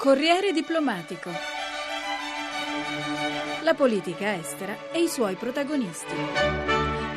Corriere diplomatico. La politica estera e i suoi protagonisti.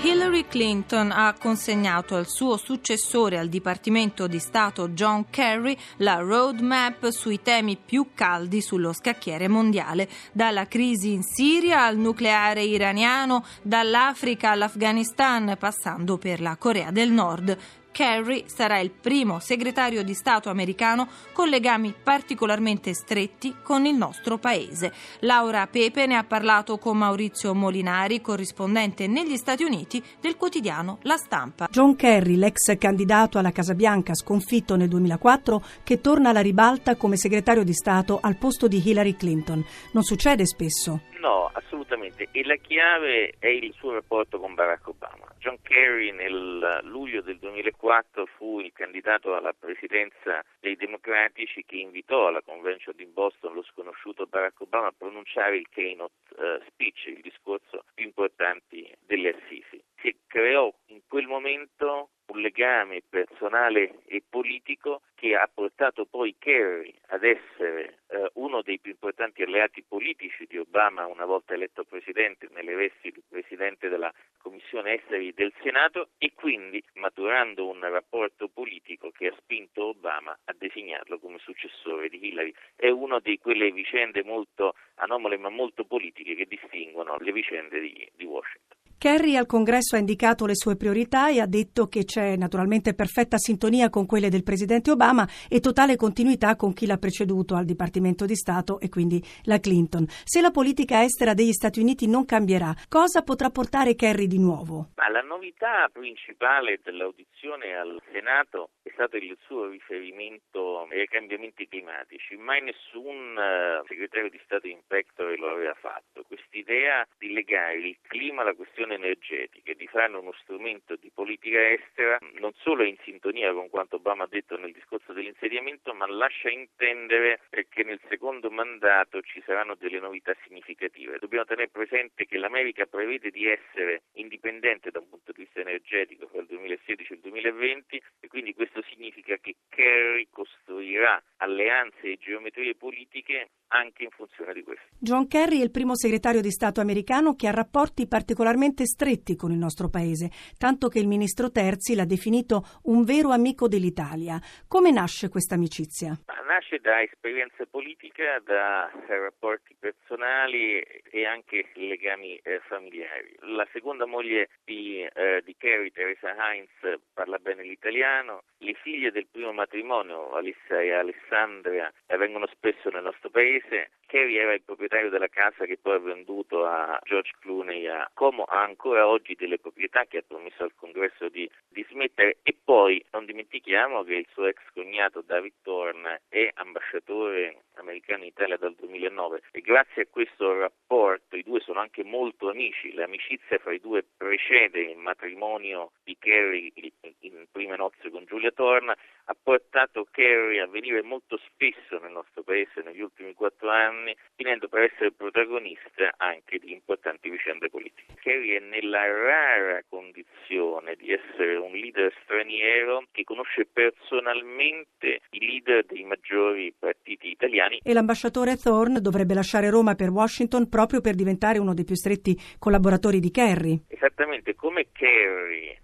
Hillary Clinton ha consegnato al suo successore al Dipartimento di Stato John Kerry la roadmap sui temi più caldi sullo scacchiere mondiale, dalla crisi in Siria al nucleare iraniano, dall'Africa all'Afghanistan, passando per la Corea del Nord. Kerry sarà il primo segretario di Stato americano con legami particolarmente stretti con il nostro paese. Laura Pepe ne ha parlato con Maurizio Molinari, corrispondente negli Stati Uniti del quotidiano La Stampa. John Kerry, l'ex candidato alla Casa Bianca sconfitto nel 2004, che torna alla ribalta come segretario di Stato al posto di Hillary Clinton. Non succede spesso. No, assolutamente. E la chiave è il suo rapporto con Barack Obama. John Kerry nel luglio del 2004 fu il candidato alla presidenza dei democratici che invitò alla convention di Boston lo sconosciuto Barack Obama a pronunciare il keynote uh, speech, il discorso più importante delle Assisi. Si creò in quel momento un legame personale e politico che ha portato poi Kerry ad essere eh, uno dei più importanti alleati politici di Obama una volta eletto presidente nelle vesti di presidente della Commissione Esteri del Senato e quindi maturando un rapporto politico che ha spinto Obama a designarlo come successore di Hillary. È una di quelle vicende molto anomale ma molto politiche che distinguono le vicende di, di Washington. Kerry al congresso ha indicato le sue priorità e ha detto che c'è naturalmente perfetta sintonia con quelle del presidente Obama e totale continuità con chi l'ha preceduto al Dipartimento di Stato e quindi la Clinton. Se la politica estera degli Stati Uniti non cambierà, cosa potrà portare Kerry di nuovo? Ma la novità principale dell'audizione al Senato è stato il suo riferimento ai cambiamenti climatici. Mai nessun uh, segretario di Stato in pectore lo aveva fatto. Quest'idea di legare il clima alla questione energetica e di farne uno strumento di politica estera non solo è in sintonia con quanto Obama ha detto nel discorso dell'insediamento, ma lascia intendere che nel secondo mandato ci saranno delle novità significative. Dobbiamo tenere presente che l'America prevede di essere indipendente da un punto di vista energetico fra il 2016 e il 2020 e quindi questo significa che Kerry costruirà alleanze e geometrie politiche anche in funzione di questo. John Kerry è il primo segretario di Stato americano che ha rapporti particolarmente stretti con il nostro paese, tanto che il ministro Terzi l'ha definito un vero amico dell'Italia. Come nasce questa amicizia? Nasce da esperienza politica, da rapporti personali e anche legami eh, familiari. La seconda moglie di, eh, di Kerry, Teresa Heinz, parla bene l'italiano. Le figlie del primo matrimonio, Alissa e Alessandria, eh, vengono spesso nel nostro paese. Kerry era il proprietario della casa che poi ha venduto a George Clooney a Como, ha ancora oggi delle proprietà che ha promesso al congresso di, di smettere. E poi non dimentichiamo che il suo ex cognato David Thorne è ambasciatore americano in Italia dal 2009 e grazie a questo rapporto i due sono anche molto amici, l'amicizia fra i due precede il matrimonio di Kerry in prime nozze con Giulia Thorne, portato Kerry a venire molto spesso nel nostro paese negli ultimi quattro anni, finendo per essere protagonista anche di importanti vicende politiche. Kerry è nella rara condizione di essere un leader straniero che conosce personalmente i leader dei maggiori partiti italiani. E l'ambasciatore Thorne dovrebbe lasciare Roma per Washington proprio per diventare uno dei più stretti collaboratori di Kerry. Esattamente come Kerry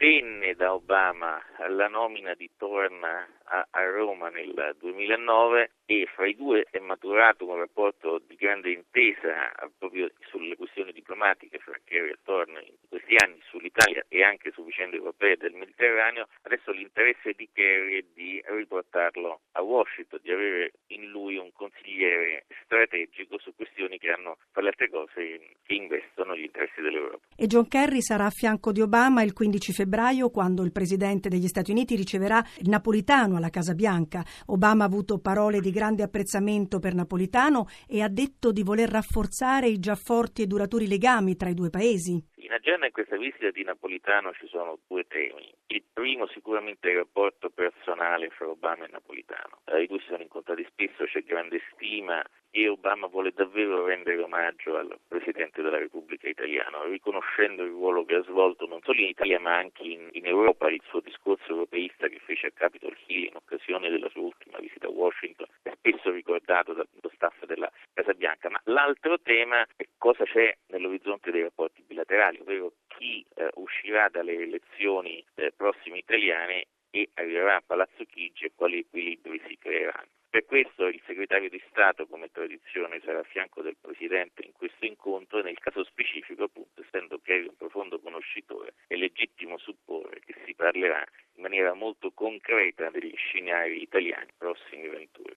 ottenne da Obama la nomina di Thorne a, a Roma nel 2009 e fra i due è maturato un rapporto di grande intesa proprio sulle questioni diplomatiche fra Kerry e Thorne in questi anni sull'Italia e anche su vicende europee del Mediterraneo. Adesso l'interesse di Kerry è di riportarlo a Washington, di avere in lui un consigliere strategico su questioni che hanno, tra le altre cose, che investono gli interessi dell'Europa. E John Kerry sarà a fianco di Obama il 15 febbraio quando il presidente degli Stati Uniti riceverà il napolitano alla Casa Bianca. Obama ha avuto parole di grande apprezzamento per Napolitano e ha detto di voler rafforzare i già forti e duraturi legami tra i due paesi. In agenda in questa visita di Napolitano ci sono due temi. Il primo sicuramente è il rapporto personale fra Obama e Napolitano. Eh, I due si sono incontrati spesso, c'è grande stima e Obama vuole davvero rendere omaggio al Presidente della Repubblica italiana, riconoscendo il ruolo che ha svolto non solo in Italia ma anche in, in Europa, il suo discorso europeista che fece a Capitol Hill in occasione della sua ultima visita a Washington, è spesso ricordato L'altro tema è cosa c'è nell'orizzonte dei rapporti bilaterali, ovvero chi eh, uscirà dalle elezioni eh, prossime italiane e arriverà a Palazzo Chigi e quali equilibri si creeranno. Per questo il segretario di Stato, come tradizione, sarà a fianco del Presidente in questo incontro e nel caso specifico, appunto,